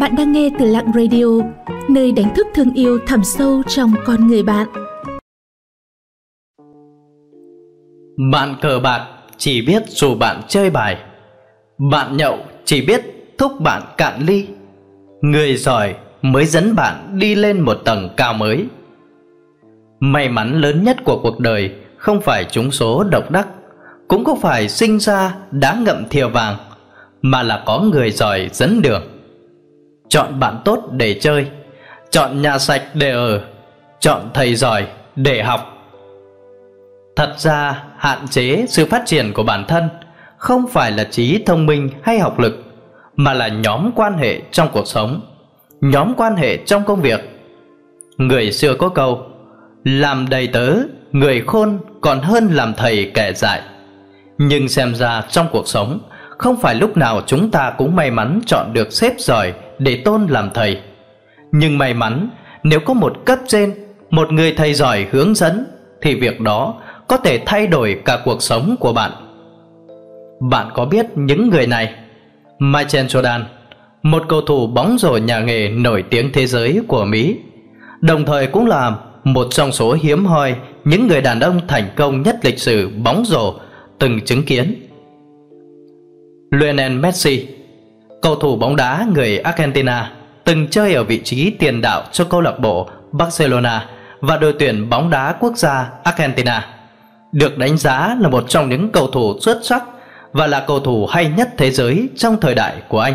Bạn đang nghe từ Lặng Radio, nơi đánh thức thương yêu thẳm sâu trong con người bạn. Bạn cờ bạc chỉ biết dù bạn chơi bài Bạn nhậu chỉ biết thúc bạn cạn ly. Người giỏi mới dẫn bạn đi lên một tầng cao mới. May mắn lớn nhất của cuộc đời không phải trúng số độc đắc Cũng không phải sinh ra đá ngậm thìa vàng Mà là có người giỏi dẫn đường. Chọn bạn tốt để chơi. Chọn nhà sạch để ở. Chọn thầy giỏi để học. Thật ra hạn chế sự phát triển của bản thân Không phải là trí thông minh hay học lực Mà là nhóm quan hệ trong cuộc sống Nhóm quan hệ trong công việc. Người xưa có câu Làm đầy tớ, người khôn còn hơn làm thầy kẻ dạy Nhưng xem ra trong cuộc sống Không phải lúc nào chúng ta cũng may mắn chọn được xếp giỏi để tôn làm thầy. Nhưng may mắn, nếu có một cấp trên, Một người thầy giỏi hướng dẫn, Thì việc đó có thể thay đổi cả cuộc sống của bạn. Bạn có biết những người này? Michael Jordan, Một cầu thủ bóng rổ nhà nghề nổi tiếng thế giới của Mỹ. Đồng thời cũng là một trong số hiếm hoi Những người đàn ông thành công nhất lịch sử bóng rổ từng chứng kiến. Lionel Messi Cầu thủ bóng đá người Argentina Từng chơi ở vị trí tiền đạo cho câu lạc bộ Barcelona Và đội tuyển bóng đá quốc gia Argentina được đánh giá là một trong những cầu thủ xuất sắc và là cầu thủ hay nhất thế giới trong thời đại của anh.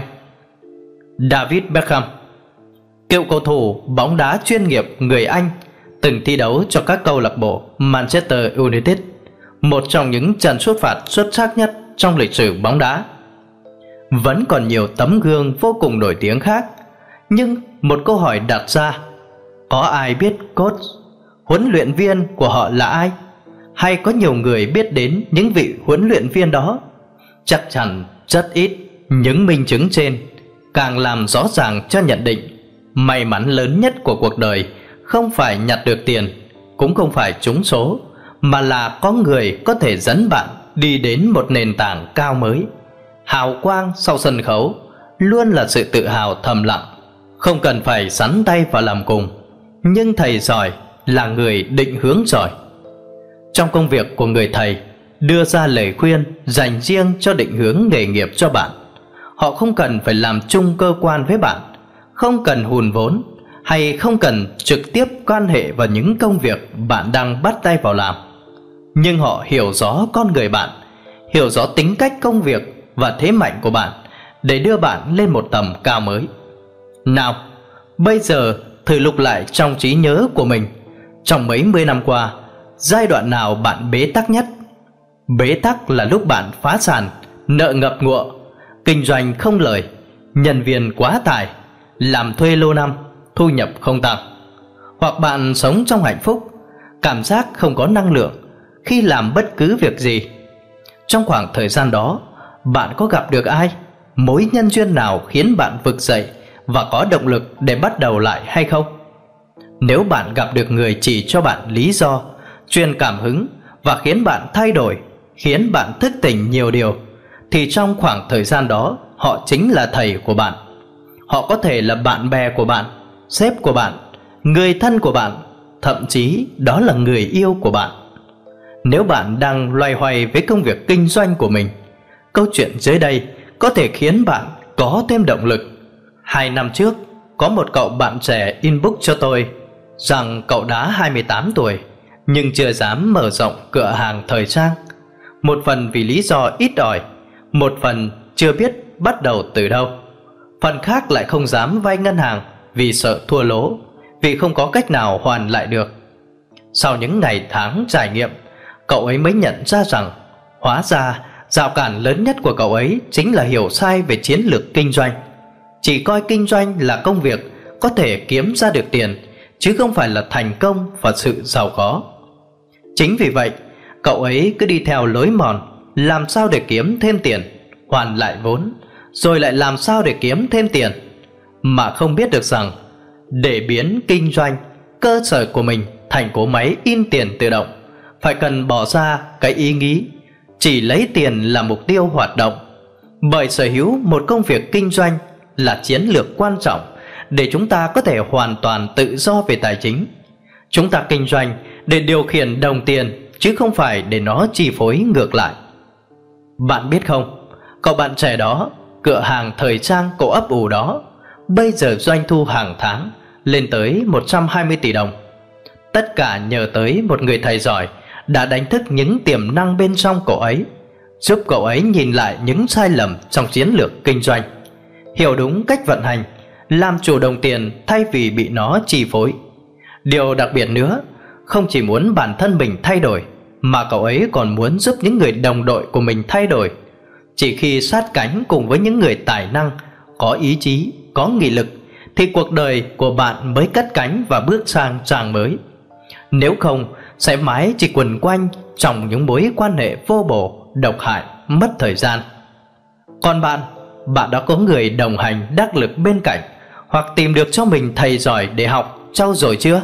David Beckham Cựu cầu thủ bóng đá chuyên nghiệp người Anh từng thi đấu cho các câu lạc bộ Manchester United, một trong những trận xuất phạt xuất sắc nhất trong lịch sử bóng đá. Vẫn còn nhiều tấm gương vô cùng nổi tiếng khác, nhưng một câu hỏi đặt ra, có ai biết coach, huấn luyện viên của họ là ai? hay có nhiều người biết đến những vị huấn luyện viên đó? Chắc chắn rất ít những minh chứng trên càng làm rõ ràng cho nhận định may mắn lớn nhất của cuộc đời không phải nhặt được tiền cũng không phải trúng số mà là có người có thể dẫn bạn đi đến một nền tảng cao mới hào quang sau sân khấu luôn là sự tự hào thầm lặng, không cần phải sắn tay vào làm cùng. Nhưng thầy giỏi là người định hướng giỏi. Trong công việc của người thầy, đưa ra lời khuyên dành riêng cho định hướng nghề nghiệp cho bạn. Họ không cần phải làm chung cơ quan với bạn, không cần hùn vốn hay không cần trực tiếp quan hệ vào những công việc bạn đang bắt tay vào làm. Nhưng họ hiểu rõ con người bạn, hiểu rõ tính cách công việc và thế mạnh của bạn để đưa bạn lên một tầm cao mới nào bây giờ thử lục lại trong trí nhớ của mình trong mấy mươi năm qua Giai đoạn nào bạn bế tắc nhất? Bế tắc là lúc bạn phá sản, nợ ngập ngụa, kinh doanh không lời, nhân viên quá tải, làm thuê lâu năm, thu nhập không tăng. Hoặc bạn sống trong hạnh phúc, cảm giác không có năng lượng khi làm bất cứ việc gì. Trong khoảng thời gian đó, bạn có gặp được ai? Mối nhân duyên nào khiến bạn vực dậy và có động lực để bắt đầu lại hay không? Nếu bạn gặp được người chỉ cho bạn lý do truyền cảm hứng và khiến bạn thay đổi, khiến bạn thức tỉnh nhiều điều, thì trong khoảng thời gian đó họ chính là thầy của bạn. Họ có thể là bạn bè của bạn, sếp của bạn, người thân của bạn, thậm chí đó là người yêu của bạn. Nếu bạn đang loay hoay với công việc kinh doanh của mình, câu chuyện dưới đây có thể khiến bạn có thêm động lực. Hai năm trước, có một cậu bạn trẻ inbox cho tôi rằng cậu đã 28 tuổi nhưng chưa dám mở rộng cửa hàng thời trang. Một phần vì lý do ít ỏi, một phần chưa biết bắt đầu từ đâu. Phần khác lại không dám vay ngân hàng vì sợ thua lỗ, vì không có cách nào hoàn lại được. Sau những ngày tháng trải nghiệm, cậu ấy mới nhận ra rằng hóa ra rào cản lớn nhất của cậu ấy chính là hiểu sai về chiến lược kinh doanh. Chỉ coi kinh doanh là công việc có thể kiếm ra được tiền, chứ không phải là thành công và sự giàu có. Chính vì vậy, cậu ấy cứ đi theo lối mòn, làm sao để kiếm thêm tiền, hoàn lại vốn, rồi lại làm sao để kiếm thêm tiền, mà không biết được rằng để biến kinh doanh cơ sở của mình thành cỗ máy in tiền tự động, phải cần bỏ ra cái ý nghĩ chỉ lấy tiền là mục tiêu hoạt động. Bởi sở hữu một công việc kinh doanh là chiến lược quan trọng để chúng ta có thể hoàn toàn tự do về tài chính. Chúng ta kinh doanh để điều khiển đồng tiền chứ không phải để nó chi phối ngược lại. Bạn biết không, cậu bạn trẻ đó, cửa hàng thời trang cậu ấp ủ đó, bây giờ doanh thu hàng tháng lên tới 120 tỷ đồng. Tất cả nhờ tới một người thầy giỏi đã đánh thức những tiềm năng bên trong cậu ấy, giúp cậu ấy nhìn lại những sai lầm trong chiến lược kinh doanh, hiểu đúng cách vận hành, làm chủ đồng tiền thay vì bị nó chi phối. Điều đặc biệt nữa, không chỉ muốn bản thân mình thay đổi, mà cậu ấy còn muốn giúp những người đồng đội của mình thay đổi. Chỉ khi sát cánh cùng với những người tài năng, có ý chí, có nghị lực, thì cuộc đời của bạn mới cất cánh và bước sang trang mới. Nếu không, sẽ mãi chỉ quần quanh trong những mối quan hệ vô bổ, độc hại, mất thời gian. Còn bạn, bạn đã có người đồng hành đắc lực bên cạnh hoặc tìm được cho mình thầy giỏi để học, trau dồi chưa?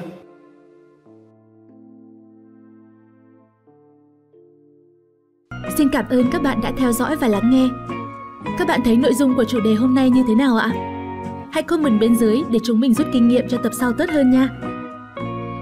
Xin cảm ơn các bạn đã theo dõi và lắng nghe. Các bạn thấy nội dung của chủ đề hôm nay như thế nào ạ? Hãy comment bên dưới để chúng mình rút kinh nghiệm cho tập sau tốt hơn nha.